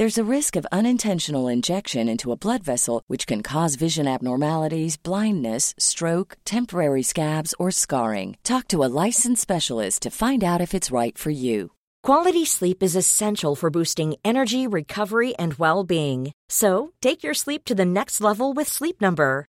There's a risk of unintentional injection into a blood vessel, which can cause vision abnormalities, blindness, stroke, temporary scabs, or scarring. Talk to a licensed specialist to find out if it's right for you. Quality sleep is essential for boosting energy, recovery, and well being. So, take your sleep to the next level with Sleep Number.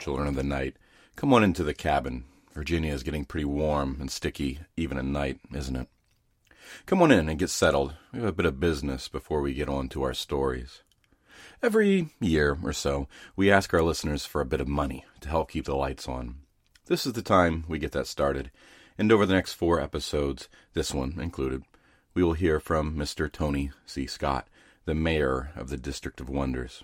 children of the night. Come on into the cabin. Virginia is getting pretty warm and sticky, even at night, isn't it? Come on in and get settled. We have a bit of business before we get on to our stories. Every year or so, we ask our listeners for a bit of money to help keep the lights on. This is the time we get that started, and over the next four episodes, this one included, we will hear from Mr. Tony C. Scott, the mayor of the District of Wonders.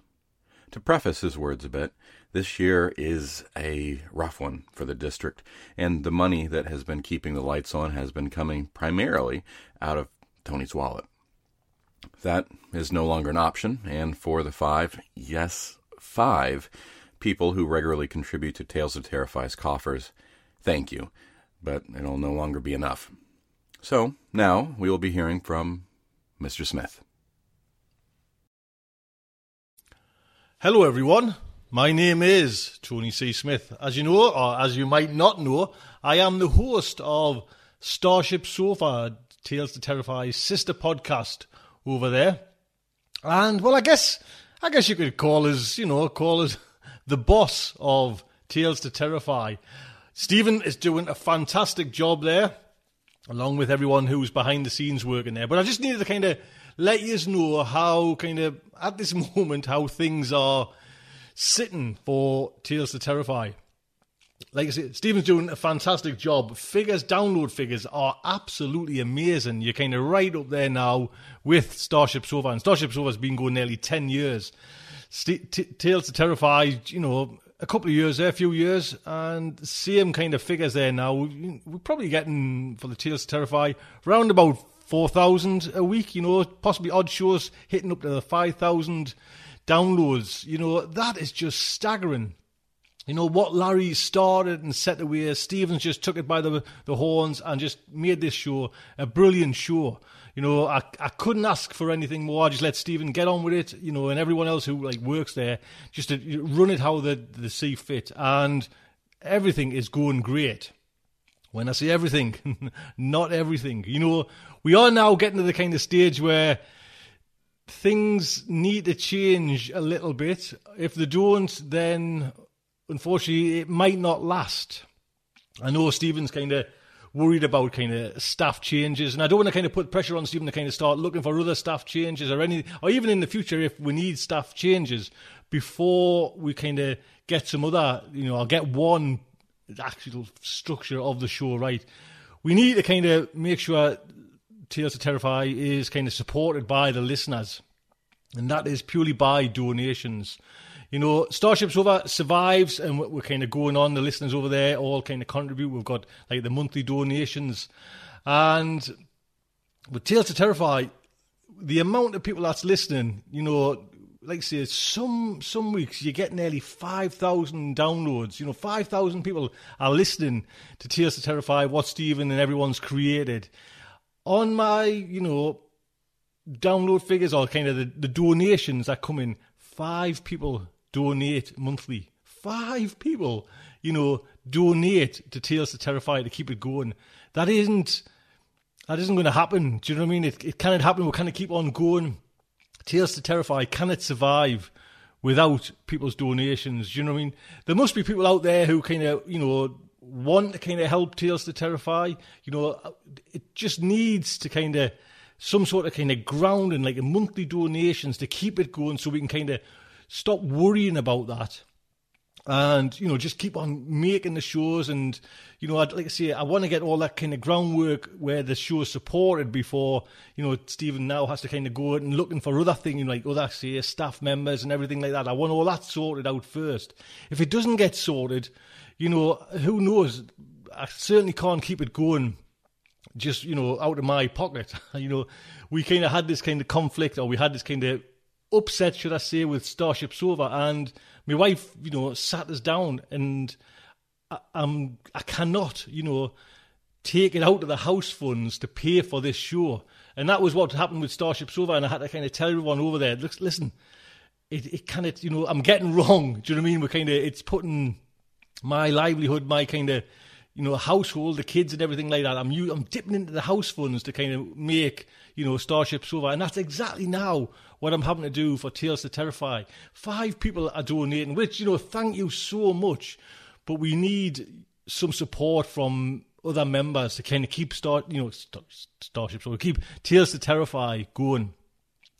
To preface his words a bit, this year is a rough one for the district, and the money that has been keeping the lights on has been coming primarily out of Tony's wallet. That is no longer an option, and for the five, yes, five people who regularly contribute to Tales of Terrify's coffers, thank you, but it'll no longer be enough. So now we will be hearing from Mr. Smith. Hello, everyone. My name is Tony C. Smith. As you know, or as you might not know, I am the host of Starship Sofa, Tales to Terrify's sister podcast over there. And well, I guess I guess you could call us, you know, call us the boss of Tales to Terrify. Stephen is doing a fantastic job there, along with everyone who's behind the scenes working there. But I just needed to kind of let you know how kind of at this moment how things are sitting for Tales to Terrify. Like I said, Stephen's doing a fantastic job. Figures, download figures are absolutely amazing. You're kind of right up there now with Starship Sofa, and Starship Sofa has been going nearly 10 years. St- T- Tales to Terrify, you know, a couple of years there, a few years, and same kind of figures there now. We're probably getting, for the Tales to Terrify, around about 4,000 a week, you know, possibly odd shows hitting up to the 5,000 downloads. You know, that is just staggering. You know, what Larry started and set away, Stephen's just took it by the, the horns and just made this show a brilliant show. You know, I, I couldn't ask for anything more. I just let Stephen get on with it, you know, and everyone else who like works there just to run it how they, they see fit. And everything is going great. When I say everything, not everything. You know, we are now getting to the kind of stage where things need to change a little bit. If they don't, then unfortunately it might not last. I know Stephen's kind of worried about kind of staff changes, and I don't want to kind of put pressure on Stephen to kind of start looking for other staff changes or any, or even in the future if we need staff changes before we kind of get some other, you know, I'll get one actual structure of the show right. We need to kind of make sure Tales to Terrify is kind of supported by the listeners, and that is purely by donations. You know, Starship Sofa survives, and we're kind of going on. The listeners over there all kind of contribute. We've got like the monthly donations, and with Tales to Terrify, the amount of people that's listening, you know, like I say, some some weeks you get nearly five thousand downloads. You know, five thousand people are listening to Tales to Terrify, what Stephen and everyone's created. On my, you know, download figures or kind of the, the donations that come in, five people donate monthly. Five people, you know, donate to Tales to Terrify to keep it going. That isn't that isn't going to happen. Do you know what I mean? It, it cannot happen. We kind of keep on going Tales to Terrify, can it survive without people's donations? Do you know what I mean? There must be people out there who kind of, you know, want to kind of help Tales to Terrify. You know, it just needs to kind of some sort of kind of grounding, like a monthly donations to keep it going so we can kind of stop worrying about that and you know just keep on making the shows and you know I'd like to say I want to get all that kind of groundwork where the show show's supported before you know Stephen now has to kind of go out and looking for other things like oh, other say staff members and everything like that I want all that sorted out first if it doesn't get sorted you know who knows I certainly can't keep it going just you know out of my pocket you know we kind of had this kind of conflict or we had this kind of upset should I say with Starship Sofa and my wife, you know, sat us down and I, I'm, I cannot, you know, take it out of the house funds to pay for this show. And that was what happened with Starship Sofa. And I had to kind of tell everyone over there, listen, it, it kind of, you know, I'm getting wrong. Do you know what I mean? We're kind of, it's putting my livelihood, my kind of, you know, household, the kids and everything like that. I'm I'm dipping into the house funds to kind of make, you know, Starship Sofa. And that's exactly now what I'm having to do for Tales to Terrify. Five people are donating, which, you know, thank you so much. But we need some support from other members to kind of keep start, you know, Starship, so we keep Tales to Terrify going.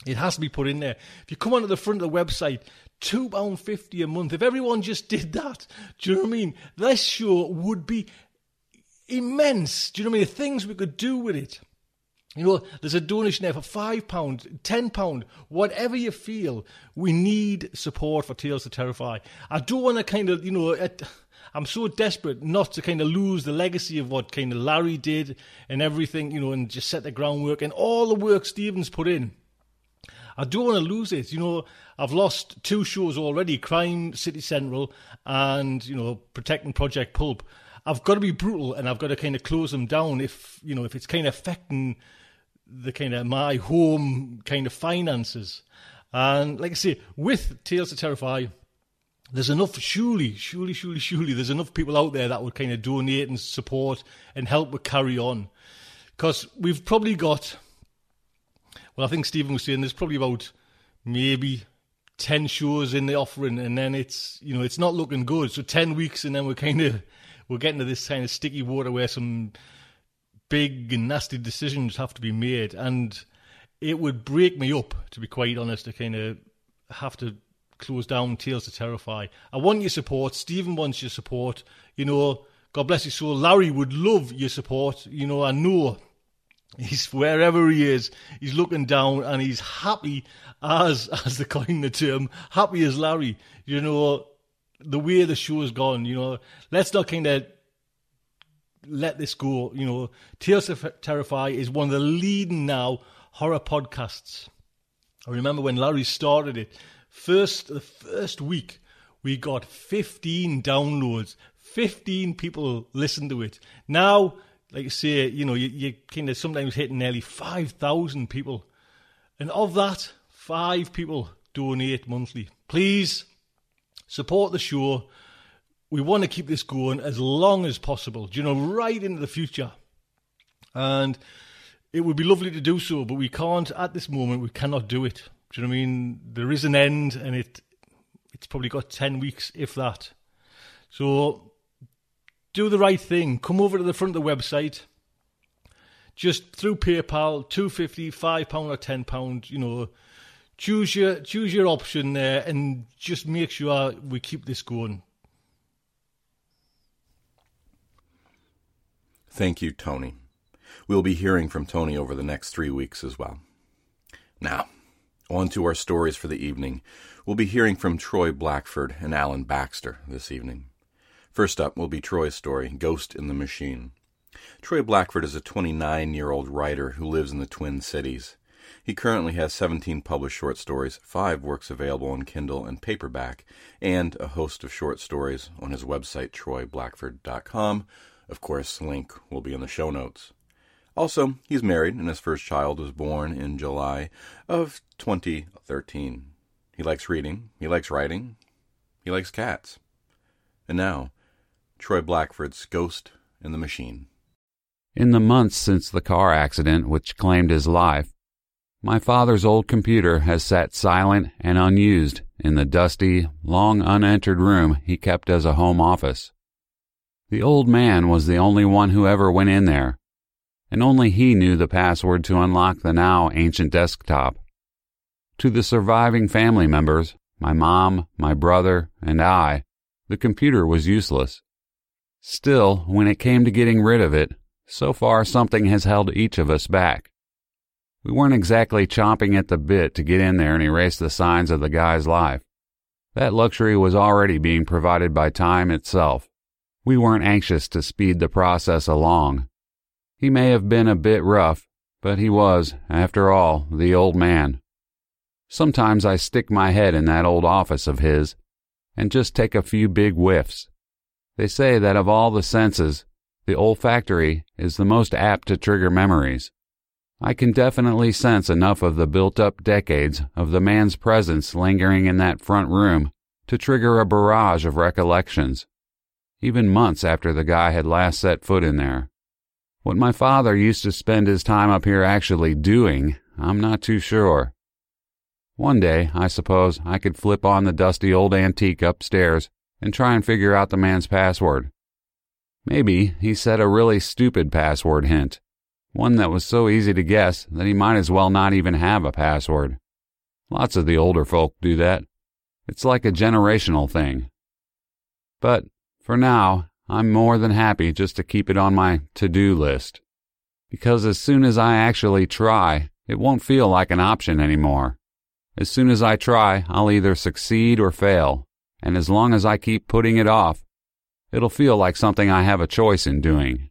It has to be put in there. If you come onto the front of the website, two pound fifty a month. If everyone just did that, do you know what I mean? This show would be immense. Do you know what I mean? The things we could do with it. You know, there's a donation there for five pound, ten pound, whatever you feel. We need support for Tales to Terrify. I don't want to kind of, you know, I'm so desperate not to kind of lose the legacy of what kind of Larry did and everything, you know, and just set the groundwork and all the work Stephen's put in. I don't want to lose it. You know, I've lost two shows already: Crime City Central and you know, Protecting Project Pulp. I've got to be brutal and I've got to kind of close them down if you know if it's kind of affecting the kind of my home kind of finances. And like I say, with Tales to Terrify, there's enough, surely, surely, surely, surely, there's enough people out there that would kind of donate and support and help with carry on. Because we've probably got, well, I think Stephen was saying there's probably about maybe 10 shows in the offering, and then it's, you know, it's not looking good. So 10 weeks, and then we're kind of, we're getting to this kind of sticky water where some big and nasty decisions have to be made, and it would break me up, to be quite honest, to kind of have to close down Tales to Terrify. I want your support. Stephen wants your support. You know, God bless his soul. Larry would love your support. You know, I know he's wherever he is, he's looking down and he's happy as as the coin the term, happy as Larry. You know, the way the show's gone, you know, let's not kind of let this go. You know, Tales of Terrify is one of the leading now horror podcasts. I remember when Larry started it, first the first week we got 15 downloads, 15 people listened to it. Now, like I say, you know, you, you kind of sometimes hitting nearly 5,000 people. And of that, five people donate monthly. Please support the show we want to keep this going as long as possible, you know, right into the future. And it would be lovely to do so, but we can't at this moment. We cannot do it. Do you know what I mean? There is an end, and it it's probably got ten weeks, if that. So do the right thing. Come over to the front of the website. Just through PayPal, two fifty, five pound or ten pound. You know, choose your choose your option there, and just make sure we keep this going. Thank you, Tony. We'll be hearing from Tony over the next three weeks as well. Now, on to our stories for the evening. We'll be hearing from Troy Blackford and Alan Baxter this evening. First up will be Troy's story, Ghost in the Machine. Troy Blackford is a 29 year old writer who lives in the Twin Cities. He currently has 17 published short stories, five works available on Kindle and paperback, and a host of short stories on his website, troyblackford.com, of course, link will be in the show notes. Also, he's married, and his first child was born in July of 2013. He likes reading, he likes writing, he likes cats. And now, Troy Blackford's Ghost in the Machine. In the months since the car accident which claimed his life, my father's old computer has sat silent and unused in the dusty, long unentered room he kept as a home office. The old man was the only one who ever went in there, and only he knew the password to unlock the now ancient desktop. To the surviving family members, my mom, my brother, and I, the computer was useless. Still, when it came to getting rid of it, so far something has held each of us back. We weren't exactly chomping at the bit to get in there and erase the signs of the guy's life. That luxury was already being provided by time itself. We weren't anxious to speed the process along. He may have been a bit rough, but he was, after all, the old man. Sometimes I stick my head in that old office of his and just take a few big whiffs. They say that of all the senses, the olfactory is the most apt to trigger memories. I can definitely sense enough of the built up decades of the man's presence lingering in that front room to trigger a barrage of recollections even months after the guy had last set foot in there. What my father used to spend his time up here actually doing, I'm not too sure. One day, I suppose, I could flip on the dusty old antique upstairs and try and figure out the man's password. Maybe he set a really stupid password hint, one that was so easy to guess that he might as well not even have a password. Lots of the older folk do that. It's like a generational thing. But for now, I'm more than happy just to keep it on my to do list. Because as soon as I actually try, it won't feel like an option anymore. As soon as I try, I'll either succeed or fail, and as long as I keep putting it off, it'll feel like something I have a choice in doing.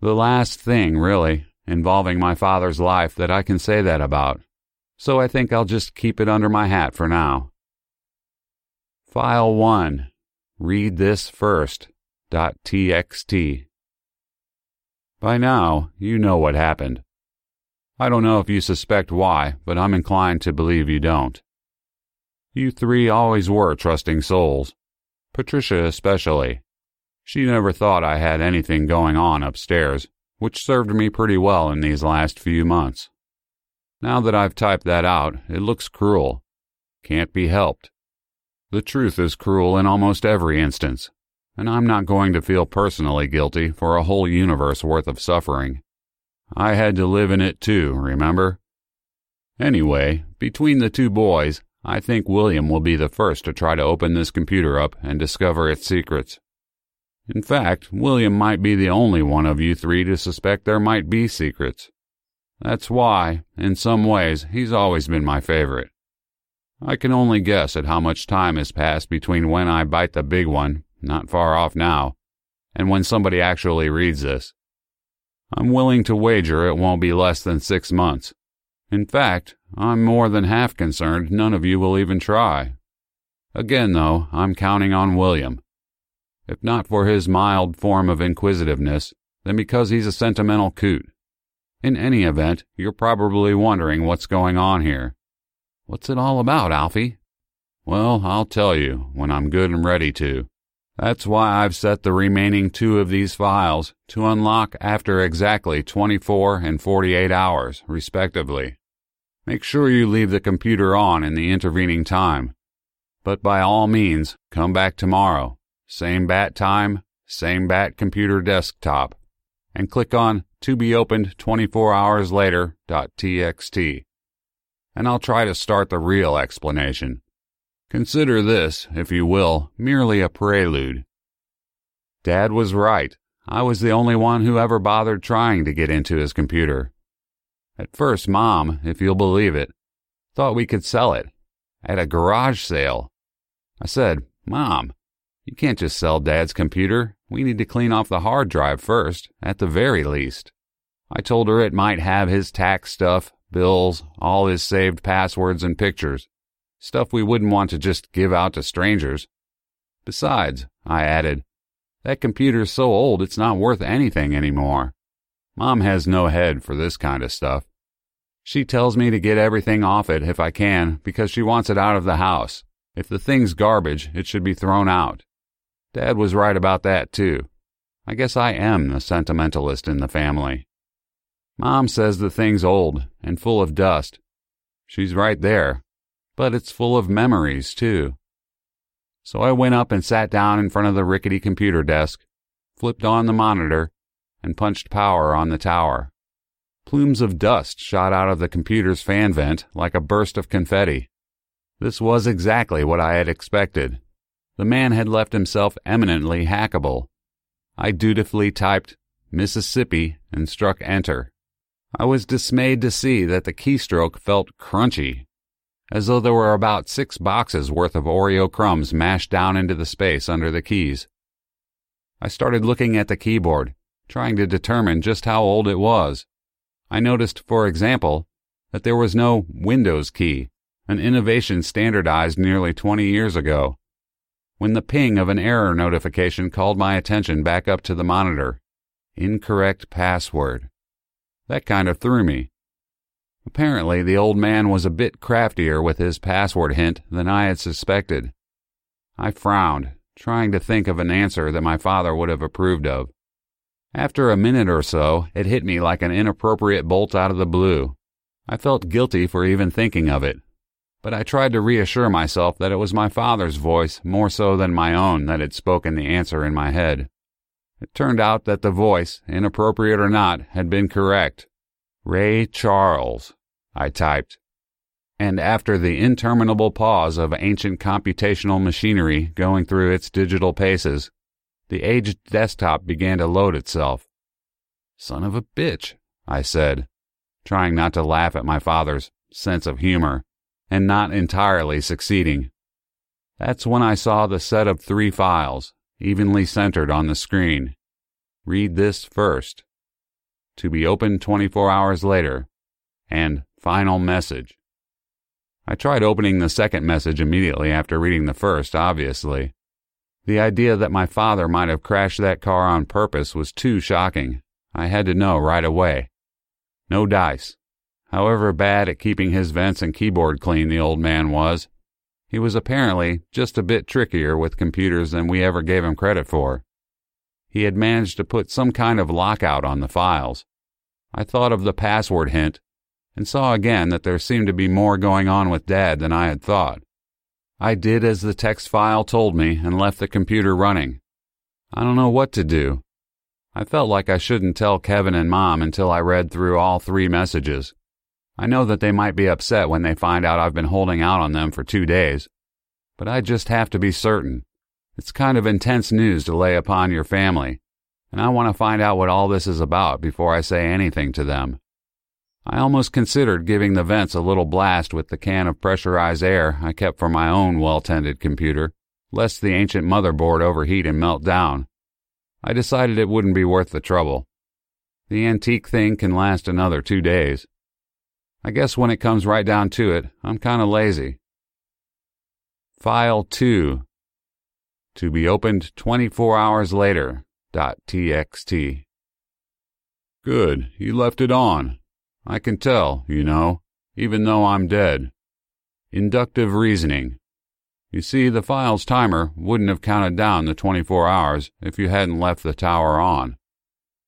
The last thing, really, involving my father's life that I can say that about, so I think I'll just keep it under my hat for now. File 1 read this first. .txt. By now, you know what happened. I don't know if you suspect why, but I'm inclined to believe you don't. You three always were trusting souls. Patricia especially. She never thought I had anything going on upstairs, which served me pretty well in these last few months. Now that I've typed that out, it looks cruel. Can't be helped. The truth is cruel in almost every instance, and I'm not going to feel personally guilty for a whole universe worth of suffering. I had to live in it too, remember? Anyway, between the two boys, I think William will be the first to try to open this computer up and discover its secrets. In fact, William might be the only one of you three to suspect there might be secrets. That's why, in some ways, he's always been my favorite. I can only guess at how much time has passed between when I bite the big one, not far off now, and when somebody actually reads this. I'm willing to wager it won't be less than six months. In fact, I'm more than half concerned none of you will even try. Again, though, I'm counting on William. If not for his mild form of inquisitiveness, then because he's a sentimental coot. In any event, you're probably wondering what's going on here. What's it all about, Alfie? Well, I'll tell you when I'm good and ready to. That's why I've set the remaining two of these files to unlock after exactly 24 and 48 hours, respectively. Make sure you leave the computer on in the intervening time. But by all means, come back tomorrow. Same bat time, same bat computer desktop. And click on to be opened 24 hours later.txt. And I'll try to start the real explanation. Consider this, if you will, merely a prelude. Dad was right. I was the only one who ever bothered trying to get into his computer. At first, Mom, if you'll believe it, thought we could sell it at a garage sale. I said, Mom, you can't just sell Dad's computer. We need to clean off the hard drive first, at the very least. I told her it might have his tax stuff, bills, all his saved passwords and pictures. Stuff we wouldn't want to just give out to strangers. Besides, I added, that computer's so old it's not worth anything anymore. Mom has no head for this kind of stuff. She tells me to get everything off it if I can because she wants it out of the house. If the thing's garbage, it should be thrown out. Dad was right about that, too. I guess I am the sentimentalist in the family. Mom says the thing's old and full of dust. She's right there, but it's full of memories, too. So I went up and sat down in front of the rickety computer desk, flipped on the monitor, and punched power on the tower. Plumes of dust shot out of the computer's fan vent like a burst of confetti. This was exactly what I had expected. The man had left himself eminently hackable. I dutifully typed Mississippi and struck enter. I was dismayed to see that the keystroke felt crunchy, as though there were about six boxes worth of Oreo crumbs mashed down into the space under the keys. I started looking at the keyboard, trying to determine just how old it was. I noticed, for example, that there was no Windows key, an innovation standardized nearly 20 years ago. When the ping of an error notification called my attention back up to the monitor, incorrect password. That kind of threw me. Apparently, the old man was a bit craftier with his password hint than I had suspected. I frowned, trying to think of an answer that my father would have approved of. After a minute or so, it hit me like an inappropriate bolt out of the blue. I felt guilty for even thinking of it, but I tried to reassure myself that it was my father's voice more so than my own that had spoken the answer in my head. It turned out that the voice, inappropriate or not, had been correct. Ray Charles, I typed. And after the interminable pause of ancient computational machinery going through its digital paces, the aged desktop began to load itself. Son of a bitch, I said, trying not to laugh at my father's sense of humor, and not entirely succeeding. That's when I saw the set of three files, evenly centered on the screen. Read this first. To be opened 24 hours later. And final message. I tried opening the second message immediately after reading the first, obviously. The idea that my father might have crashed that car on purpose was too shocking. I had to know right away. No dice. However bad at keeping his vents and keyboard clean the old man was, he was apparently just a bit trickier with computers than we ever gave him credit for. He had managed to put some kind of lockout on the files. I thought of the password hint and saw again that there seemed to be more going on with Dad than I had thought. I did as the text file told me and left the computer running. I don't know what to do. I felt like I shouldn't tell Kevin and Mom until I read through all three messages. I know that they might be upset when they find out I've been holding out on them for two days, but I just have to be certain. It's kind of intense news to lay upon your family, and I want to find out what all this is about before I say anything to them. I almost considered giving the vents a little blast with the can of pressurized air I kept for my own well-tended computer, lest the ancient motherboard overheat and melt down. I decided it wouldn't be worth the trouble. The antique thing can last another two days. I guess when it comes right down to it, I'm kind of lazy. File 2. To be opened 24 hours later. .txt. Good, you left it on. I can tell, you know, even though I'm dead. Inductive reasoning. You see, the file's timer wouldn't have counted down the 24 hours if you hadn't left the tower on.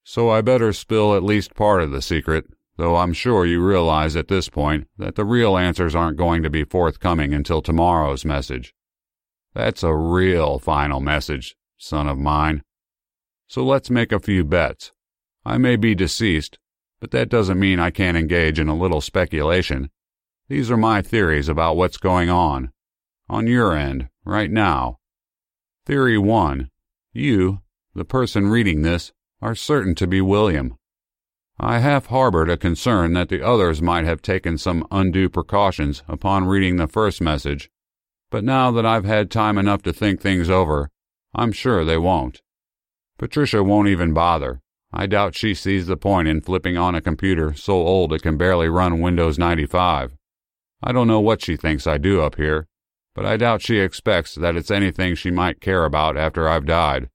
So I better spill at least part of the secret, though I'm sure you realize at this point that the real answers aren't going to be forthcoming until tomorrow's message. That's a real final message, son of mine. So let's make a few bets. I may be deceased, but that doesn't mean I can't engage in a little speculation. These are my theories about what's going on. On your end, right now. Theory 1. You, the person reading this, are certain to be William. I half harbored a concern that the others might have taken some undue precautions upon reading the first message, but now that I've had time enough to think things over, I'm sure they won't. Patricia won't even bother. I doubt she sees the point in flipping on a computer so old it can barely run Windows 95. I don't know what she thinks I do up here, but I doubt she expects that it's anything she might care about after I've died.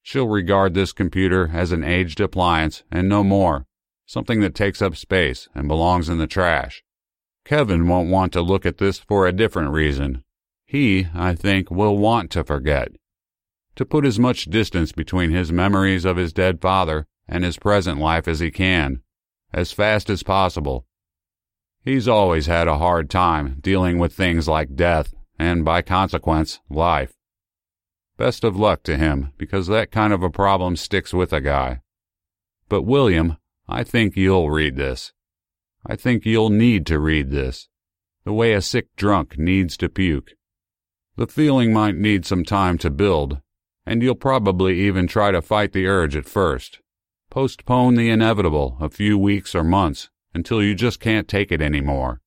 She'll regard this computer as an aged appliance and no more, something that takes up space and belongs in the trash. Kevin won't want to look at this for a different reason. He, I think, will want to forget to put as much distance between his memories of his dead father and his present life as he can, as fast as possible. He's always had a hard time dealing with things like death and, by consequence, life. Best of luck to him, because that kind of a problem sticks with a guy. But William, I think you'll read this. I think you'll need to read this, the way a sick drunk needs to puke. The feeling might need some time to build, and you'll probably even try to fight the urge at first. Postpone the inevitable a few weeks or months until you just can't take it anymore.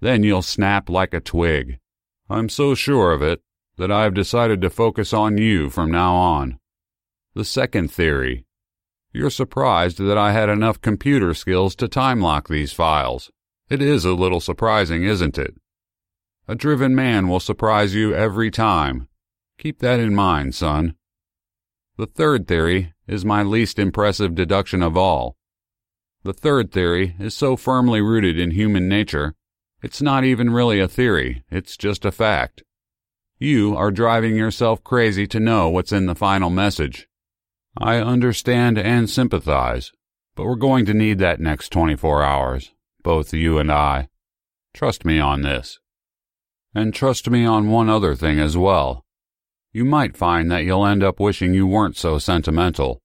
Then you'll snap like a twig. I'm so sure of it that I've decided to focus on you from now on. The second theory. You're surprised that I had enough computer skills to time lock these files. It is a little surprising, isn't it? A driven man will surprise you every time, Keep that in mind, son. The third theory is my least impressive deduction of all. The third theory is so firmly rooted in human nature, it's not even really a theory, it's just a fact. You are driving yourself crazy to know what's in the final message. I understand and sympathize, but we're going to need that next 24 hours, both you and I. Trust me on this. And trust me on one other thing as well you might find that you'll end up wishing you weren't so sentimental,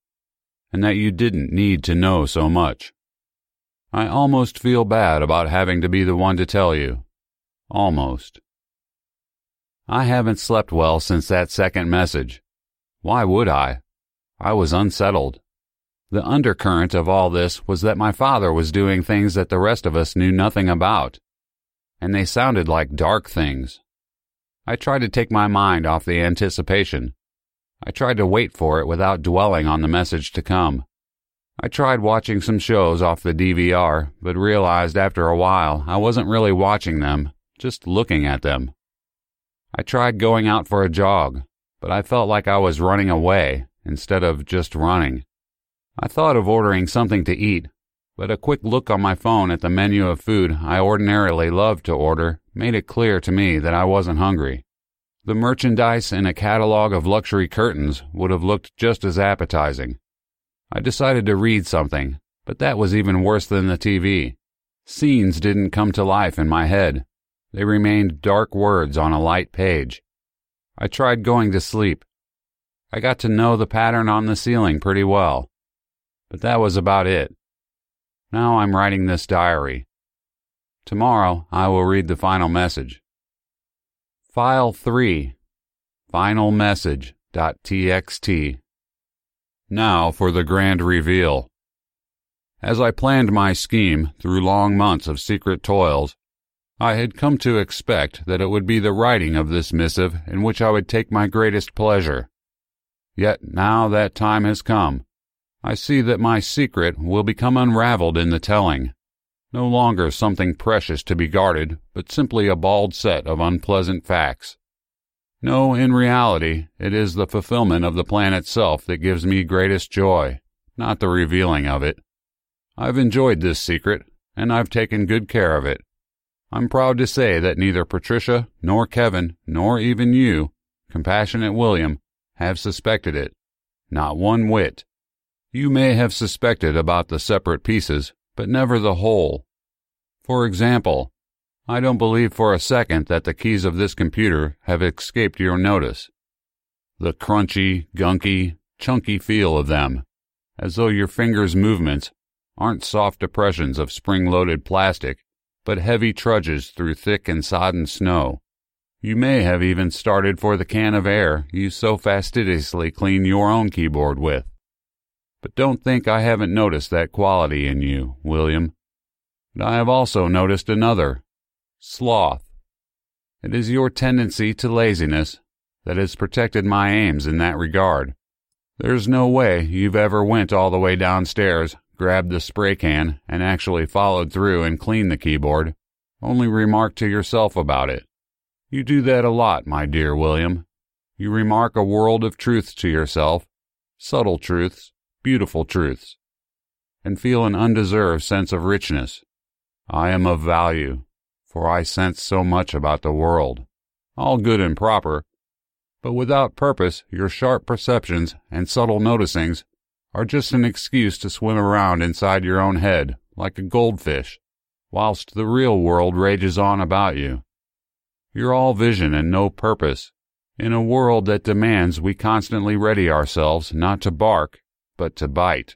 and that you didn't need to know so much. I almost feel bad about having to be the one to tell you. Almost. I haven't slept well since that second message. Why would I? I was unsettled. The undercurrent of all this was that my father was doing things that the rest of us knew nothing about. And they sounded like dark things. I tried to take my mind off the anticipation. I tried to wait for it without dwelling on the message to come. I tried watching some shows off the DVR, but realized after a while I wasn't really watching them, just looking at them. I tried going out for a jog, but I felt like I was running away instead of just running. I thought of ordering something to eat, but a quick look on my phone at the menu of food I ordinarily love to order made it clear to me that I wasn't hungry. The merchandise in a catalog of luxury curtains would have looked just as appetizing. I decided to read something, but that was even worse than the TV. Scenes didn't come to life in my head. They remained dark words on a light page. I tried going to sleep. I got to know the pattern on the ceiling pretty well. But that was about it. Now I'm writing this diary. Tomorrow I will read the final message. File 3 Final Message.txt. Now for the grand reveal. As I planned my scheme through long months of secret toils, I had come to expect that it would be the writing of this missive in which I would take my greatest pleasure. Yet now that time has come, I see that my secret will become unraveled in the telling, no longer something precious to be guarded, but simply a bald set of unpleasant facts. No, in reality, it is the fulfillment of the plan itself that gives me greatest joy, not the revealing of it. I've enjoyed this secret, and I've taken good care of it. I'm proud to say that neither Patricia, nor Kevin, nor even you, compassionate William, have suspected it. Not one whit. You may have suspected about the separate pieces, but never the whole. For example, I don't believe for a second that the keys of this computer have escaped your notice. The crunchy, gunky, chunky feel of them, as though your fingers' movements aren't soft depressions of spring-loaded plastic, but heavy trudges through thick and sodden snow. You may have even started for the can of air you so fastidiously clean your own keyboard with. But don't think I haven't noticed that quality in you, William. But I have also noticed another sloth. It is your tendency to laziness that has protected my aims in that regard. There's no way you've ever went all the way downstairs, grabbed the spray can, and actually followed through and cleaned the keyboard. Only remark to yourself about it. You do that a lot, my dear William. You remark a world of truths to yourself, subtle truths, beautiful truths, and feel an undeserved sense of richness. I am of value for I sense so much about the world. All good and proper, but without purpose, your sharp perceptions and subtle noticings are just an excuse to swim around inside your own head like a goldfish, whilst the real world rages on about you. You're all vision and no purpose, in a world that demands we constantly ready ourselves not to bark, but to bite.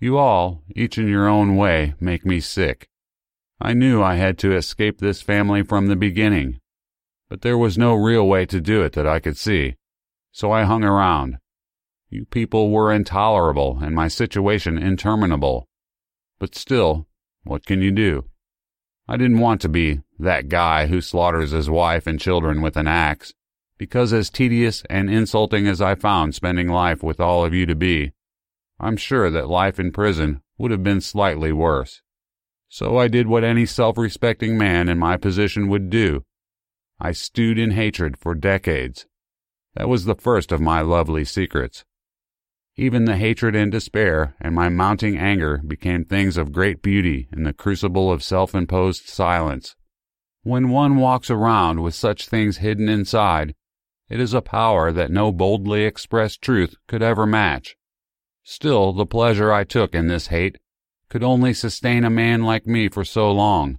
You all, each in your own way, make me sick. I knew I had to escape this family from the beginning, but there was no real way to do it that I could see, so I hung around. You people were intolerable and my situation interminable. But still, what can you do? I didn't want to be that guy who slaughters his wife and children with an axe, because as tedious and insulting as I found spending life with all of you to be, I'm sure that life in prison would have been slightly worse. So I did what any self-respecting man in my position would do. I stewed in hatred for decades. That was the first of my lovely secrets. Even the hatred and despair and my mounting anger became things of great beauty in the crucible of self-imposed silence. When one walks around with such things hidden inside, it is a power that no boldly expressed truth could ever match. Still, the pleasure I took in this hate could only sustain a man like me for so long.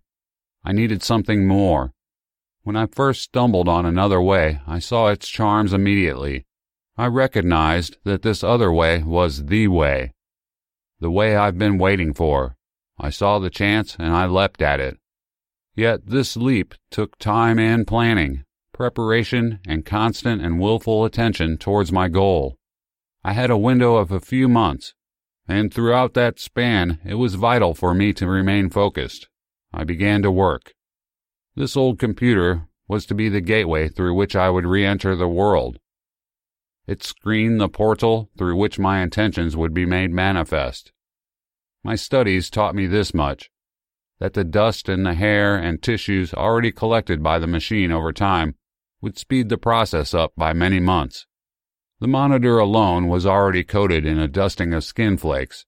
I needed something more. When I first stumbled on another way, I saw its charms immediately. I recognized that this other way was the way. The way I've been waiting for. I saw the chance and I leapt at it. Yet this leap took time and planning, preparation, and constant and willful attention towards my goal. I had a window of a few months, and throughout that span it was vital for me to remain focused. I began to work. This old computer was to be the gateway through which I would re-enter the world. It screened the portal through which my intentions would be made manifest. My studies taught me this much, that the dust and the hair and tissues already collected by the machine over time would speed the process up by many months. The monitor alone was already coated in a dusting of skin flakes.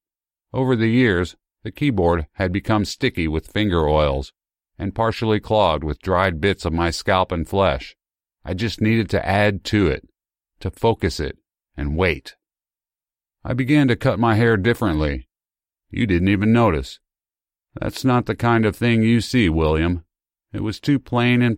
Over the years, the keyboard had become sticky with finger oils and partially clogged with dried bits of my scalp and flesh. I just needed to add to it, to focus it, and wait. I began to cut my hair differently. You didn't even notice. That's not the kind of thing you see, William. It was too plain and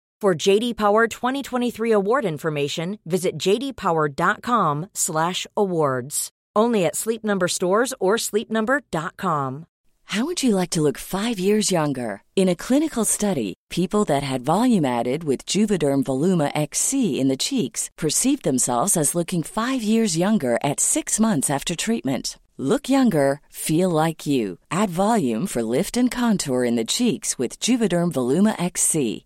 For JD Power 2023 award information, visit jdpower.com/awards. Only at Sleep Number stores or sleepnumber.com. How would you like to look 5 years younger? In a clinical study, people that had volume added with Juvederm Voluma XC in the cheeks perceived themselves as looking 5 years younger at 6 months after treatment Look younger, feel like you. Add volume for lift and contour in the cheeks with Juvederm Voluma XC.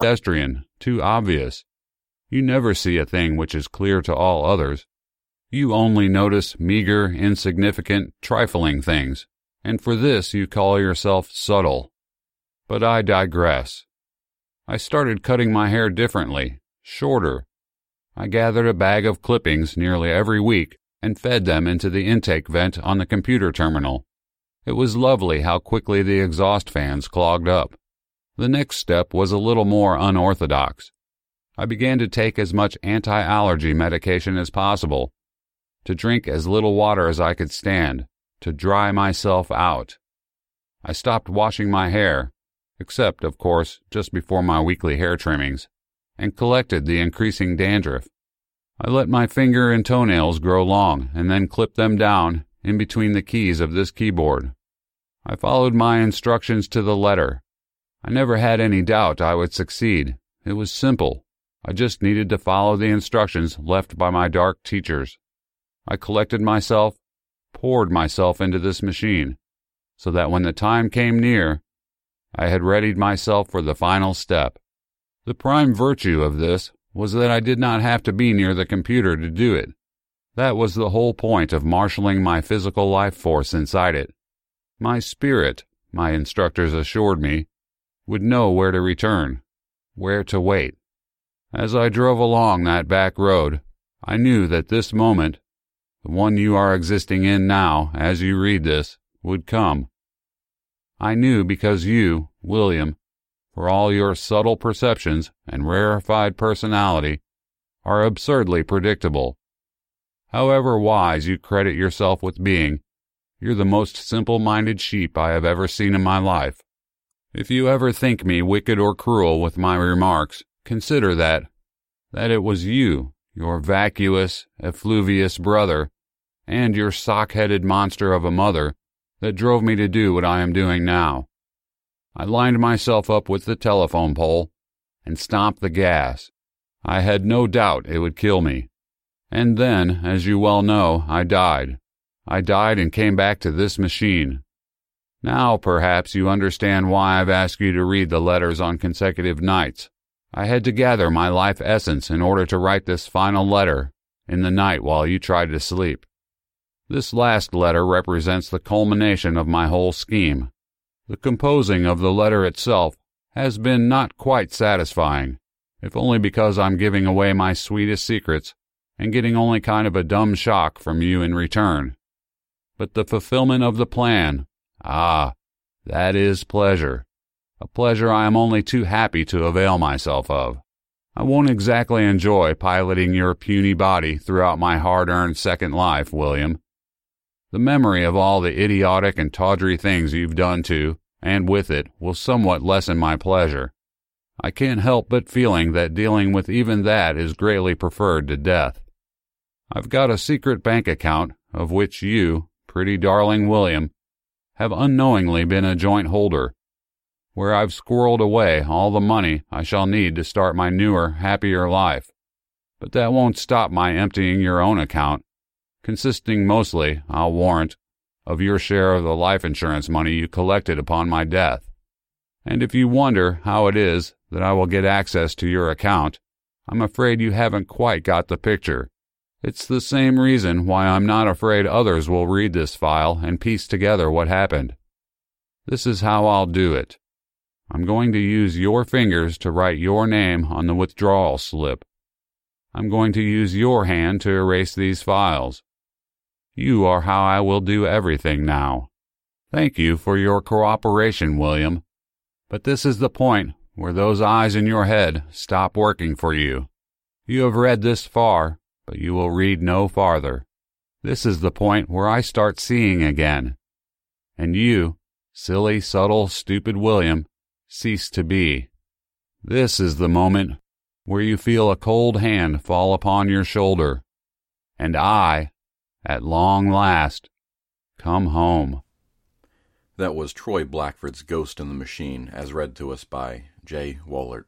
Pedestrian, too obvious. You never see a thing which is clear to all others. You only notice meager, insignificant, trifling things, and for this you call yourself subtle. But I digress. I started cutting my hair differently, shorter. I gathered a bag of clippings nearly every week and fed them into the intake vent on the computer terminal. It was lovely how quickly the exhaust fans clogged up. The next step was a little more unorthodox. I began to take as much anti allergy medication as possible, to drink as little water as I could stand, to dry myself out. I stopped washing my hair, except, of course, just before my weekly hair trimmings, and collected the increasing dandruff. I let my finger and toenails grow long and then clipped them down in between the keys of this keyboard. I followed my instructions to the letter. I never had any doubt I would succeed. It was simple. I just needed to follow the instructions left by my dark teachers. I collected myself, poured myself into this machine, so that when the time came near, I had readied myself for the final step. The prime virtue of this was that I did not have to be near the computer to do it. That was the whole point of marshaling my physical life force inside it. My spirit, my instructors assured me, would know where to return, where to wait. As I drove along that back road, I knew that this moment, the one you are existing in now as you read this, would come. I knew because you, William, for all your subtle perceptions and rarefied personality, are absurdly predictable. However wise you credit yourself with being, you're the most simple minded sheep I have ever seen in my life. If you ever think me wicked or cruel with my remarks, consider that, that it was you, your vacuous, effluvious brother, and your sock-headed monster of a mother that drove me to do what I am doing now. I lined myself up with the telephone pole and stomped the gas. I had no doubt it would kill me. And then, as you well know, I died. I died and came back to this machine. Now, perhaps, you understand why I've asked you to read the letters on consecutive nights. I had to gather my life essence in order to write this final letter in the night while you tried to sleep. This last letter represents the culmination of my whole scheme. The composing of the letter itself has been not quite satisfying, if only because I'm giving away my sweetest secrets and getting only kind of a dumb shock from you in return. But the fulfillment of the plan, ah, that is pleasure. A pleasure I am only too happy to avail myself of. I won't exactly enjoy piloting your puny body throughout my hard earned second life, William. The memory of all the idiotic and tawdry things you've done to, and with it, will somewhat lessen my pleasure. I can't help but feeling that dealing with even that is greatly preferred to death. I've got a secret bank account, of which you, pretty darling William, have unknowingly been a joint holder, where I've squirreled away all the money I shall need to start my newer, happier life. But that won't stop my emptying your own account consisting mostly, I'll warrant, of your share of the life insurance money you collected upon my death. And if you wonder how it is that I will get access to your account, I'm afraid you haven't quite got the picture. It's the same reason why I'm not afraid others will read this file and piece together what happened. This is how I'll do it. I'm going to use your fingers to write your name on the withdrawal slip. I'm going to use your hand to erase these files. You are how I will do everything now. Thank you for your cooperation, William. But this is the point where those eyes in your head stop working for you. You have read this far, but you will read no farther. This is the point where I start seeing again. And you, silly, subtle, stupid William, cease to be. This is the moment where you feel a cold hand fall upon your shoulder, and I, at long last, come home. That was Troy Blackford's Ghost in the Machine, as read to us by Jay Wohlert.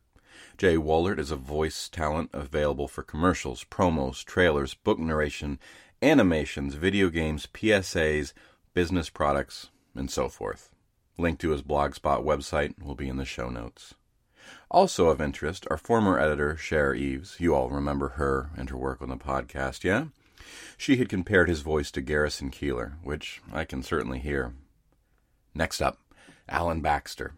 Jay Wohlert is a voice talent available for commercials, promos, trailers, book narration, animations, video games, PSAs, business products, and so forth. Link to his Blogspot website will be in the show notes. Also of interest are former editor Cher Eves. You all remember her and her work on the podcast, yeah? She had compared his voice to Garrison Keillor, which I can certainly hear. Next up, Alan Baxter.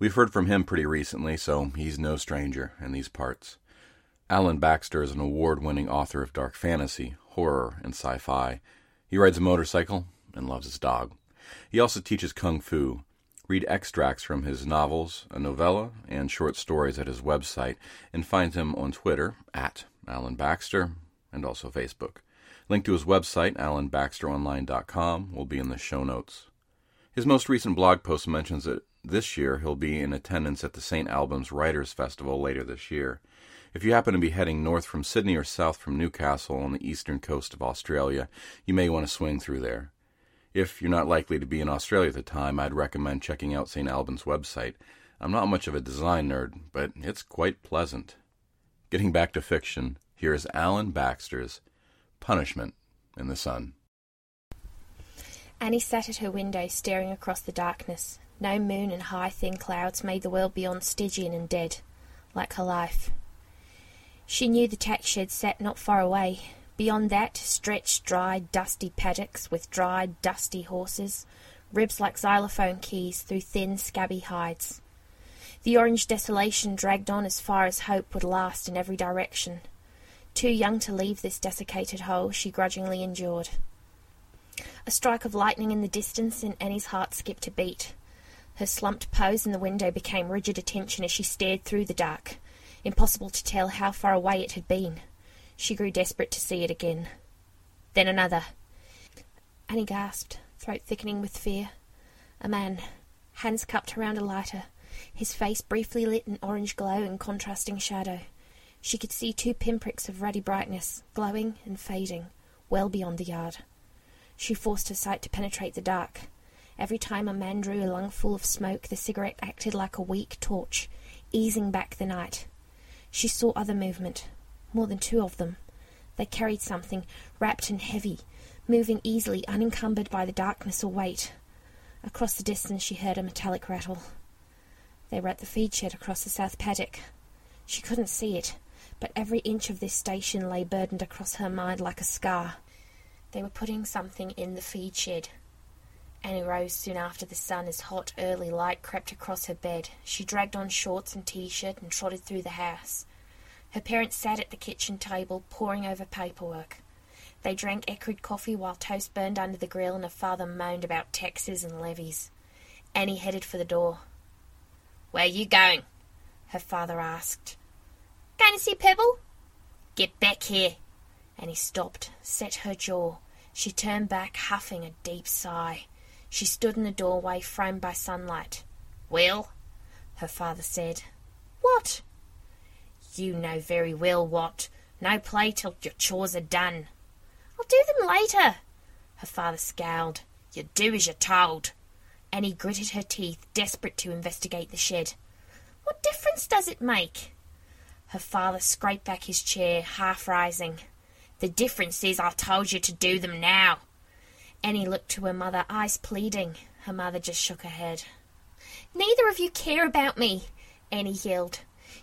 We've heard from him pretty recently, so he's no stranger in these parts. Alan Baxter is an award winning author of dark fantasy, horror, and sci fi. He rides a motorcycle and loves his dog. He also teaches kung fu. Read extracts from his novels, a novella, and short stories at his website, and find him on Twitter at Alan Baxter and also Facebook. Link to his website, alanbaxteronline.com, will be in the show notes. His most recent blog post mentions that this year he'll be in attendance at the St. Albans Writers Festival later this year. If you happen to be heading north from Sydney or south from Newcastle on the eastern coast of Australia, you may want to swing through there. If you're not likely to be in Australia at the time, I'd recommend checking out St. Albans' website. I'm not much of a design nerd, but it's quite pleasant. Getting back to fiction, here is Alan Baxter's Punishment in the Sun. Annie sat at her window, staring across the darkness. No moon and high, thin clouds made the world beyond Stygian and dead, like her life. She knew the tack shed sat not far away. Beyond that stretched dry, dusty paddocks with dried, dusty horses, ribs like xylophone keys through thin, scabby hides. The orange desolation dragged on as far as hope would last in every direction. Too young to leave this desiccated hole, she grudgingly endured. A strike of lightning in the distance, and Annie's heart skipped a beat. Her slumped pose in the window became rigid attention as she stared through the dark. Impossible to tell how far away it had been. She grew desperate to see it again. Then another. Annie gasped, throat thickening with fear. A man, hands cupped around a lighter, his face briefly lit in orange glow and contrasting shadow. She could see two pinpricks of ruddy brightness, glowing and fading, well beyond the yard. She forced her sight to penetrate the dark. Every time a man drew a lungful of smoke, the cigarette acted like a weak torch, easing back the night. She saw other movement, more than two of them. They carried something, wrapped and heavy, moving easily, unencumbered by the darkness or weight. Across the distance she heard a metallic rattle. They were at the feed shed across the south paddock. She couldn't see it, but every inch of this station lay burdened across her mind like a scar. They were putting something in the feed shed. Annie rose soon after the sun as hot, early light crept across her bed. She dragged on shorts and t-shirt and trotted through the house. Her parents sat at the kitchen table, poring over paperwork. They drank acrid coffee while toast burned under the grill and her father moaned about taxes and levies. Annie headed for the door. Where you going? her father asked. Going to see Pebble? Get back here. Annie stopped, set her jaw. She turned back, huffing a deep sigh. She stood in the doorway, framed by sunlight. Well, her father said. What? You know very well what. No play till your chores are done. I'll do them later. Her father scowled. You do as you're told. Annie gritted her teeth, desperate to investigate the shed. What difference does it make? Her father scraped back his chair, half rising. The difference is I told you to do them now. Annie looked to her mother, eyes pleading. Her mother just shook her head. Neither of you care about me, Annie yelled.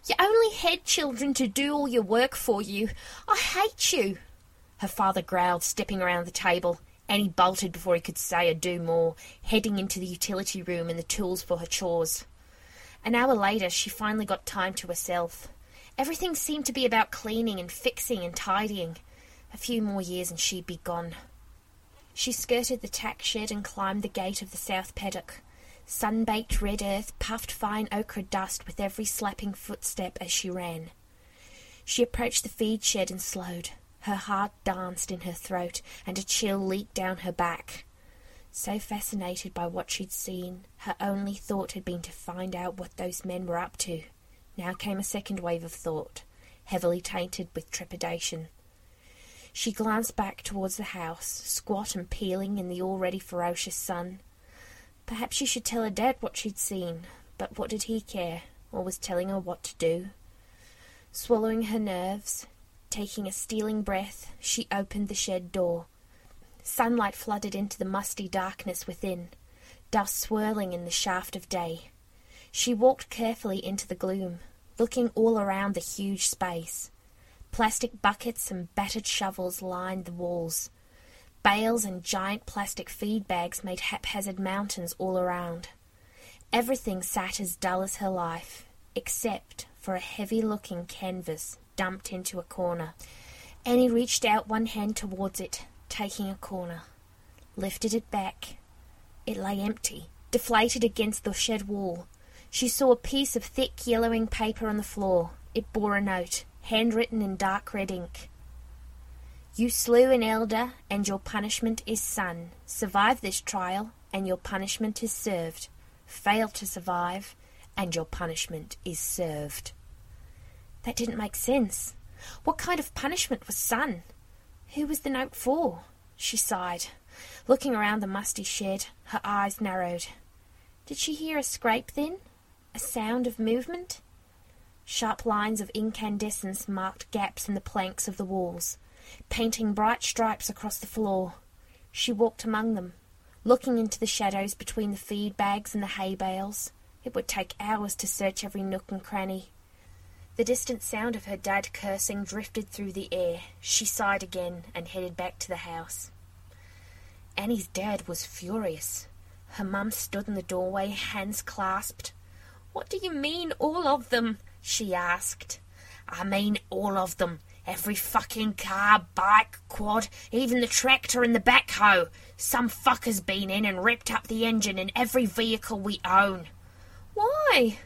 You only had children to do all your work for you. I hate you. Her father growled, stepping around the table. Annie bolted before he could say or do more, heading into the utility room and the tools for her chores. An hour later, she finally got time to herself. Everything seemed to be about cleaning and fixing and tidying. A few more years and she'd be gone. She skirted the tack shed and climbed the gate of the south paddock. Sun-baked red earth puffed fine ochre dust with every slapping footstep as she ran. She approached the feed shed and slowed. Her heart danced in her throat, and a chill leaped down her back. So fascinated by what she'd seen, her only thought had been to find out what those men were up to. Now came a second wave of thought, heavily tainted with trepidation. She glanced back towards the house, squat and peeling in the already ferocious sun. Perhaps she should tell her dad what she'd seen, but what did he care, or was telling her what to do? Swallowing her nerves, taking a stealing breath, she opened the shed door. Sunlight flooded into the musty darkness within, dust swirling in the shaft of day. She walked carefully into the gloom, looking all around the huge space. Plastic buckets and battered shovels lined the walls. Bales and giant plastic feed bags made haphazard mountains all around. Everything sat as dull as her life, except for a heavy looking canvas dumped into a corner. Annie reached out one hand towards it, taking a corner, lifted it back. It lay empty, deflated against the shed wall. She saw a piece of thick yellowing paper on the floor. It bore a note, handwritten in dark red ink. You slew an elder, and your punishment is sun. Survive this trial, and your punishment is served. Fail to survive, and your punishment is served. That didn't make sense. What kind of punishment was sun? Who was the note for? She sighed. Looking around the musty shed, her eyes narrowed. Did she hear a scrape then? A sound of movement? Sharp lines of incandescence marked gaps in the planks of the walls painting bright stripes across the floor. She walked among them, looking into the shadows between the feed bags and the hay bales. It would take hours to search every nook and cranny. The distant sound of her dad cursing drifted through the air. She sighed again and headed back to the house. Annie's dad was furious. Her mum stood in the doorway, hands clasped. What do you mean, all of them? She asked. I mean all of them. Every fucking car, bike, quad, even the tractor and the backhoe. Some fucker's been in and ripped up the engine in every vehicle we own. Why?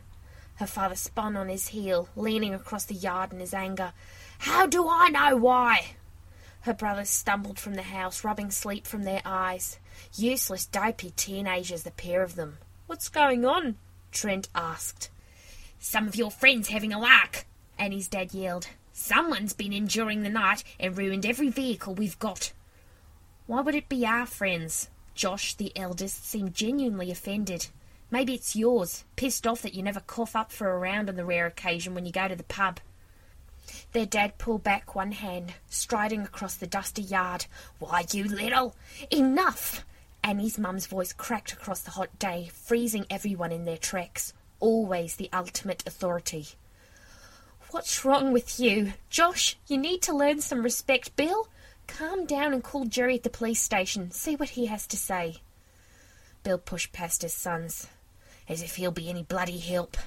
Her father spun on his heel, leaning across the yard in his anger. How do I know why? Her brothers stumbled from the house, rubbing sleep from their eyes. Useless, dopey teenagers, the pair of them. What's going on? Trent asked. Some of your friends having a lark, Annie's dad yelled. Someone's been in during the night and ruined every vehicle we've got. Why would it be our friends? Josh, the eldest, seemed genuinely offended. Maybe it's yours, pissed off that you never cough up for a round on the rare occasion when you go to the pub. Their dad pulled back one hand, striding across the dusty yard. Why, you little... Enough! Annie's mum's voice cracked across the hot day, freezing everyone in their tracks. Always the ultimate authority. What's wrong with you? Josh, you need to learn some respect. Bill, calm down and call Jerry at the police station. See what he has to say. Bill pushed past his sons, as if he'll be any bloody help.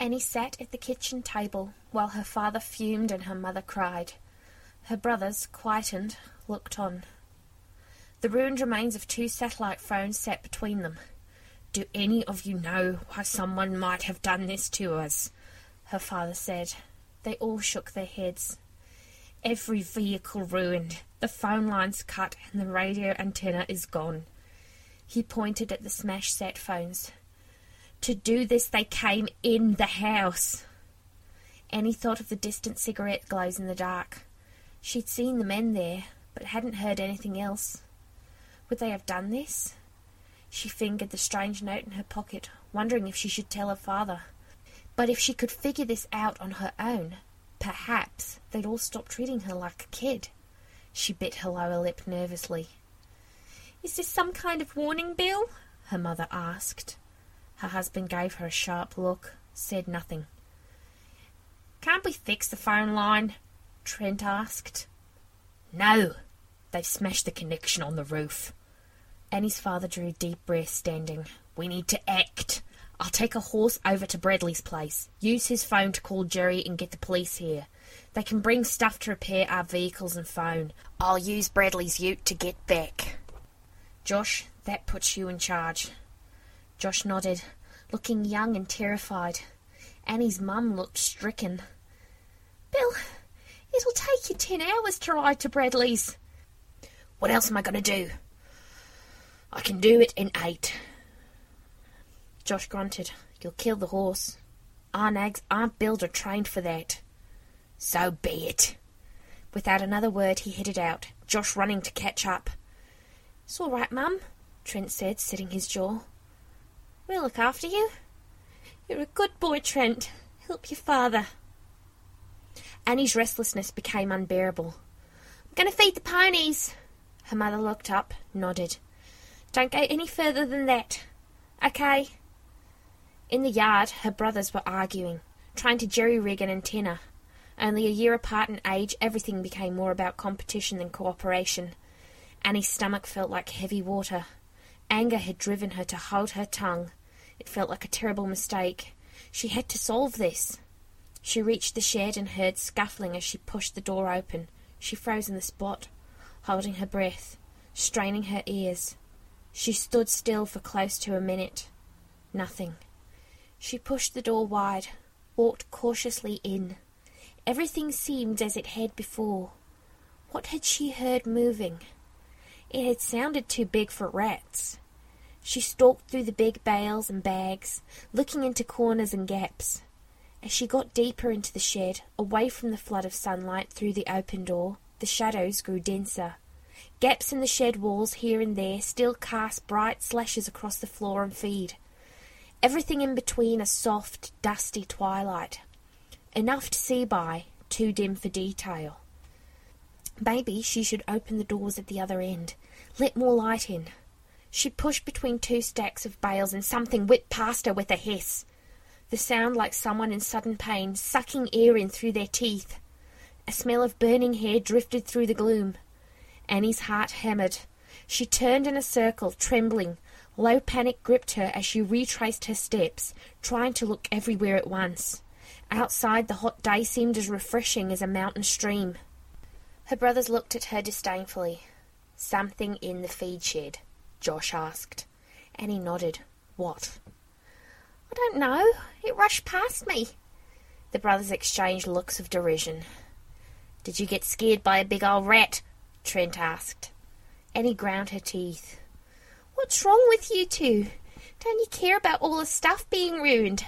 Annie sat at the kitchen table while her father fumed and her mother cried. Her brothers, quietened, looked on. The ruined remains of two satellite phones sat between them. Do any of you know why someone might have done this to us? her father said. They all shook their heads. Every vehicle ruined, the phone lines cut, and the radio antenna is gone. He pointed at the smashed sat phones. To do this, they came in the house. Annie thought of the distant cigarette glows in the dark. She'd seen the men there, but hadn't heard anything else. Would they have done this? She fingered the strange note in her pocket, wondering if she should tell her father. But if she could figure this out on her own, perhaps they'd all stop treating her like a kid. She bit her lower lip nervously. Is this some kind of warning, Bill? her mother asked. Her husband gave her a sharp look, said nothing. Can't we fix the phone line? Trent asked. No, they've smashed the connection on the roof. Annie's father drew a deep breath, standing. We need to act. I'll take a horse over to Bradley's place, use his phone to call Jerry and get the police here. They can bring stuff to repair our vehicles and phone. I'll use Bradley's ute to get back. Josh, that puts you in charge. Josh nodded, looking young and terrified. Annie's mum looked stricken. Bill, it'll take you ten hours to ride to Bradley's. What else am I going to do? I can do it in eight. Josh grunted. You'll kill the horse. Our nags aren't built or trained for that. So be it. Without another word, he headed out, Josh running to catch up. It's all right, Mum, Trent said, setting his jaw. We'll look after you. You're a good boy, Trent. Help your father. Annie's restlessness became unbearable. I'm going to feed the ponies. Her mother looked up, nodded. Don't go any further than that. Okay. In the yard, her brothers were arguing, trying to jerry rig an antenna. Only a year apart in age, everything became more about competition than cooperation. Annie's stomach felt like heavy water. Anger had driven her to hold her tongue. It felt like a terrible mistake. She had to solve this. She reached the shed and heard scuffling as she pushed the door open. She froze in the spot, holding her breath, straining her ears. She stood still for close to a minute. Nothing. She pushed the door wide, walked cautiously in. Everything seemed as it had before. What had she heard moving? It had sounded too big for rats. She stalked through the big bales and bags, looking into corners and gaps. As she got deeper into the shed, away from the flood of sunlight through the open door, the shadows grew denser. Gaps in the shed walls here and there still cast bright slashes across the floor and feed. Everything in between a soft, dusty twilight. Enough to see by, too dim for detail. Maybe she should open the doors at the other end, let more light in. She pushed between two stacks of bales and something whipped past her with a hiss. The sound like someone in sudden pain, sucking air in through their teeth. A smell of burning hair drifted through the gloom. Annie's heart hammered. She turned in a circle, trembling, Low panic gripped her as she retraced her steps, trying to look everywhere at once. Outside, the hot day seemed as refreshing as a mountain stream. Her brothers looked at her disdainfully. Something in the feed shed, Josh asked. Annie nodded. What? I don't know. It rushed past me. The brothers exchanged looks of derision. Did you get scared by a big old rat? Trent asked. Annie ground her teeth. What's wrong with you two? Don't you care about all the stuff being ruined?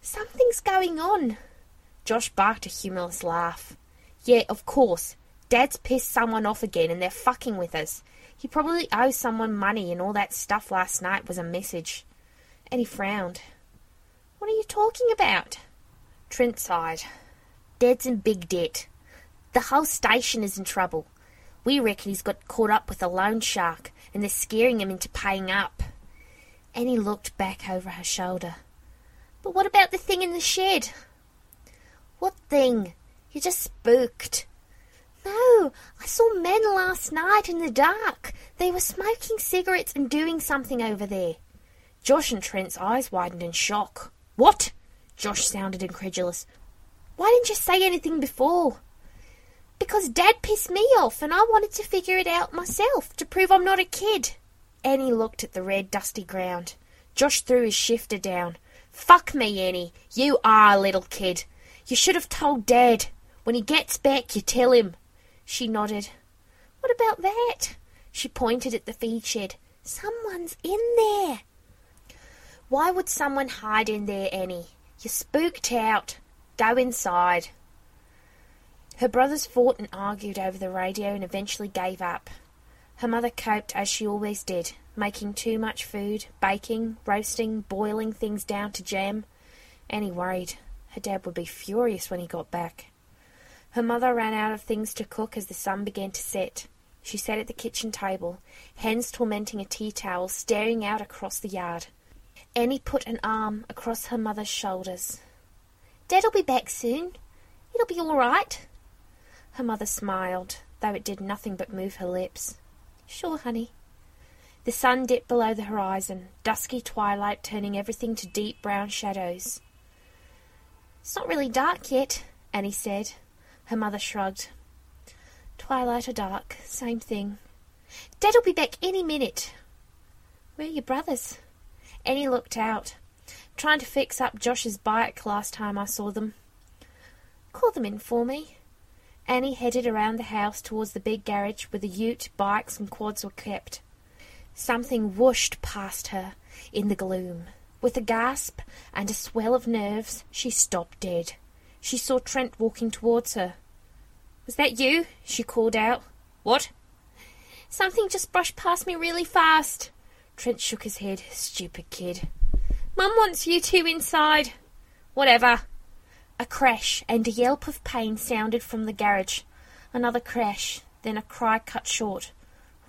Something's going on. Josh barked a humorless laugh. Yeah, of course. Dad's pissed someone off again and they're fucking with us. He probably owes someone money and all that stuff last night was a message. And he frowned. What are you talking about? Trent sighed. Dad's in big debt. The whole station is in trouble. We reckon he's got caught up with a loan shark, and they're scaring him into paying up. Annie looked back over her shoulder. But what about the thing in the shed? What thing? You just spooked. No, I saw men last night in the dark. They were smoking cigarettes and doing something over there. Josh and Trent's eyes widened in shock. What? Josh sounded incredulous. Why didn't you say anything before? Because Dad pissed me off and I wanted to figure it out myself to prove I'm not a kid. Annie looked at the red, dusty ground. Josh threw his shifter down. Fuck me, Annie. You are a little kid. You should have told Dad. When he gets back, you tell him. She nodded. What about that? She pointed at the feed shed. Someone's in there. Why would someone hide in there, Annie? You're spooked out. Go inside. Her brothers fought and argued over the radio and eventually gave up. Her mother coped as she always did, making too much food, baking, roasting, boiling things down to jam. Annie worried. Her dad would be furious when he got back. Her mother ran out of things to cook as the sun began to set. She sat at the kitchen table, hands tormenting a tea towel, staring out across the yard. Annie put an arm across her mother's shoulders. Dad'll be back soon. It'll be all right. Her mother smiled, though it did nothing but move her lips. Sure, honey. The sun dipped below the horizon, dusky twilight turning everything to deep brown shadows. It's not really dark yet, Annie said. Her mother shrugged. Twilight or dark, same thing. Dad'll be back any minute. Where are your brothers? Annie looked out. Trying to fix up Josh's bike last time I saw them. Call them in for me. Annie headed around the house towards the big garage where the ute, bikes, and quads were kept. Something whooshed past her in the gloom. With a gasp and a swell of nerves, she stopped dead. She saw Trent walking towards her. Was that you? she called out. What? Something just brushed past me really fast. Trent shook his head. Stupid kid. Mum wants you two inside. Whatever. A crash and a yelp of pain sounded from the garage. Another crash, then a cry cut short.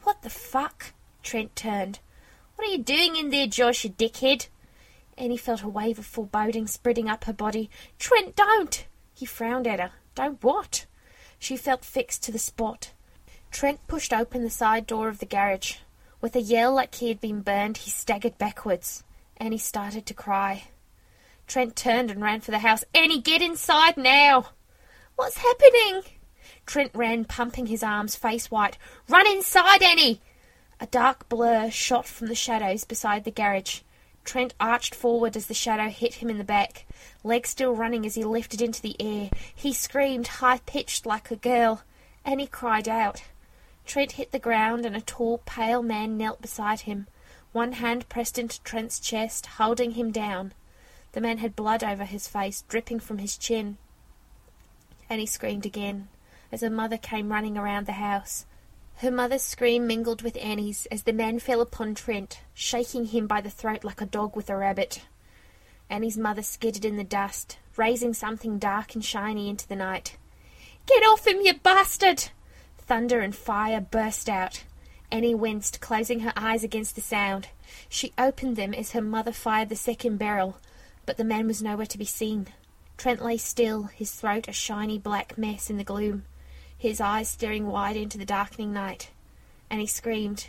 What the fuck? Trent turned. What are you doing in there, Josh, you dickhead? Annie felt a wave of foreboding spreading up her body. Trent, don't! He frowned at her. Don't what? She felt fixed to the spot. Trent pushed open the side door of the garage. With a yell like he had been burned, he staggered backwards. Annie started to cry. Trent turned and ran for the house. Annie, get inside now! What's happening? Trent ran, pumping his arms, face white. Run inside, Annie! A dark blur shot from the shadows beside the garage. Trent arched forward as the shadow hit him in the back, legs still running as he lifted into the air. He screamed, high pitched like a girl. Annie cried out. Trent hit the ground, and a tall, pale man knelt beside him, one hand pressed into Trent's chest, holding him down. The man had blood over his face, dripping from his chin. Annie screamed again, as her mother came running around the house. Her mother's scream mingled with Annie's as the man fell upon Trent, shaking him by the throat like a dog with a rabbit. Annie's mother skidded in the dust, raising something dark and shiny into the night. Get off him, you bastard! Thunder and fire burst out. Annie winced, closing her eyes against the sound. She opened them as her mother fired the second barrel, but the man was nowhere to be seen. Trent lay still, his throat a shiny black mess in the gloom, his eyes staring wide into the darkening night. And he screamed.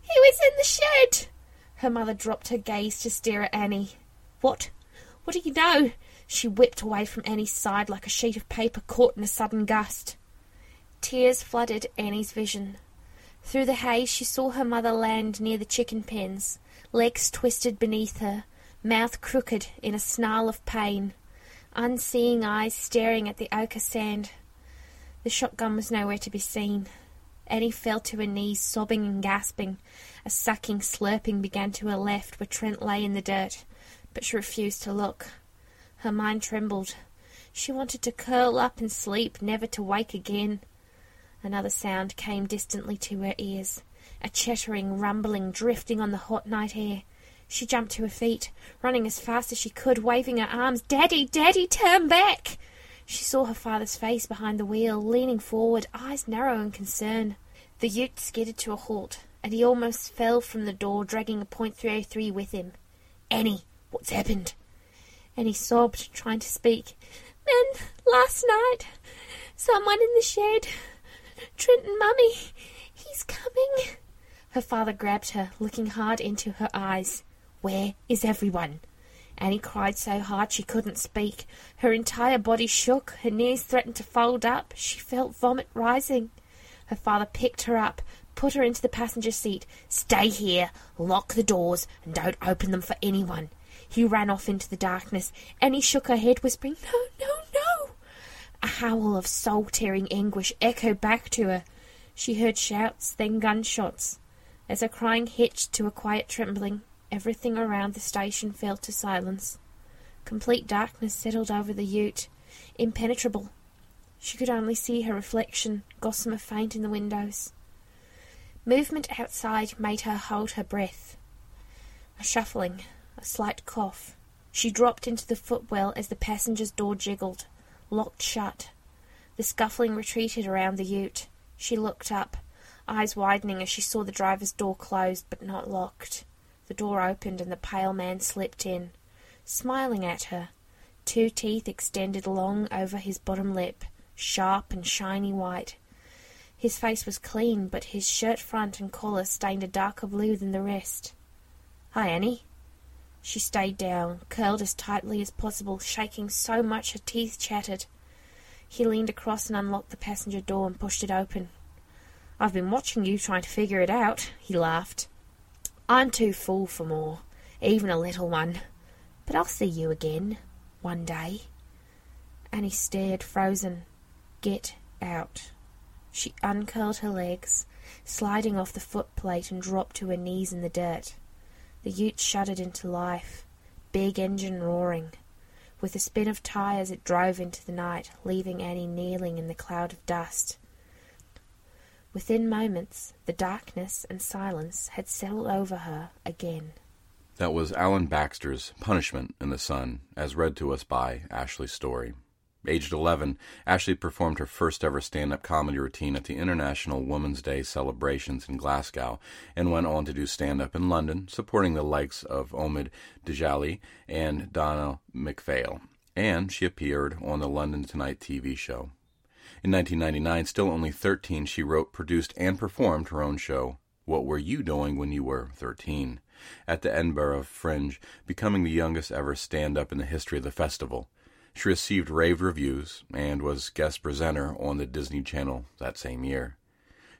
He was in the shed! Her mother dropped her gaze to stare at Annie. What? What do you know? She whipped away from Annie's side like a sheet of paper caught in a sudden gust. Tears flooded Annie's vision. Through the haze she saw her mother land near the chicken pens, legs twisted beneath her, mouth crooked in a snarl of pain, unseeing eyes staring at the ochre sand. The shotgun was nowhere to be seen. Annie fell to her knees, sobbing and gasping. A sucking, slurping began to her left, where Trent lay in the dirt, but she refused to look. Her mind trembled. She wanted to curl up and sleep, never to wake again. Another sound came distantly to her ears, a chattering, rumbling, drifting on the hot night air. She jumped to her feet, running as fast as she could, waving her arms. Daddy, Daddy, turn back! She saw her father's face behind the wheel, leaning forward, eyes narrow in concern. The ute skidded to a halt, and he almost fell from the door, dragging a .303 with him. Annie, what's happened? Annie sobbed, trying to speak. Then, last night, someone in the shed. Trent and Mummy, he's coming. Her father grabbed her, looking hard into her eyes. Where is everyone? Annie cried so hard she couldn't speak. Her entire body shook, her knees threatened to fold up. She felt vomit rising. Her father picked her up, put her into the passenger seat. Stay here, lock the doors, and don't open them for anyone. He ran off into the darkness. Annie shook her head, whispering, No, no, no. A howl of soul-tearing anguish echoed back to her. She heard shouts, then gunshots. As her crying hitched to a quiet trembling, everything around the station fell to silence. Complete darkness settled over the ute, impenetrable. She could only see her reflection, gossamer faint in the windows. Movement outside made her hold her breath. A shuffling, a slight cough. She dropped into the footwell as the passenger's door jiggled locked shut. The scuffling retreated around the ute. She looked up, eyes widening as she saw the driver's door closed but not locked. The door opened and the pale man slipped in, smiling at her, two teeth extended long over his bottom lip, sharp and shiny white. His face was clean, but his shirt front and collar stained a darker blue than the rest. Hi, Annie. She stayed down, curled as tightly as possible, shaking so much her teeth chattered. He leaned across and unlocked the passenger door and pushed it open. I've been watching you trying to figure it out, he laughed. I'm too full for more, even a little one. But I'll see you again, one day. Annie stared, frozen. Get out. She uncurled her legs, sliding off the footplate and dropped to her knees in the dirt. The ute shuddered into life, big engine roaring. With a spin of tires it drove into the night, leaving Annie kneeling in the cloud of dust. Within moments, the darkness and silence had settled over her again. That was Alan Baxter's Punishment in the Sun, as read to us by Ashley Storrie. Aged 11, Ashley performed her first ever stand up comedy routine at the International Women's Day celebrations in Glasgow and went on to do stand up in London, supporting the likes of Omid Djalili and Donna McPhail. And she appeared on the London Tonight TV show. In 1999, still only 13, she wrote, produced, and performed her own show, What Were You Doing When You Were 13? at the Edinburgh Fringe, becoming the youngest ever stand up in the history of the festival. She received rave reviews and was guest presenter on the Disney Channel that same year.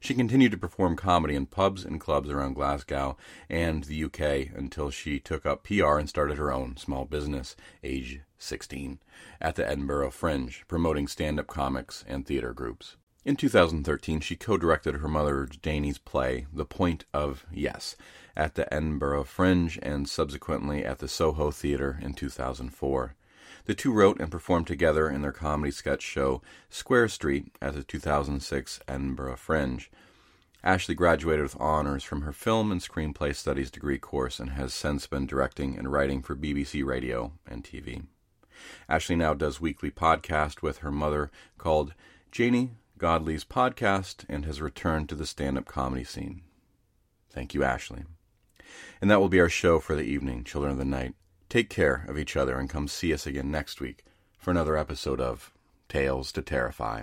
She continued to perform comedy in pubs and clubs around Glasgow and the UK until she took up PR and started her own small business, age 16, at the Edinburgh Fringe, promoting stand up comics and theater groups. In 2013, she co directed her mother Janey's play, The Point of Yes, at the Edinburgh Fringe and subsequently at the Soho Theatre in 2004. The two wrote and performed together in their comedy sketch show Square Street at the 2006 Edinburgh Fringe. Ashley graduated with honors from her film and screenplay studies degree course and has since been directing and writing for BBC Radio and TV. Ashley now does weekly podcast with her mother called Janey Godley's Podcast and has returned to the stand-up comedy scene. Thank you, Ashley. And that will be our show for the evening, Children of the Night. Take care of each other and come see us again next week for another episode of Tales to Terrify.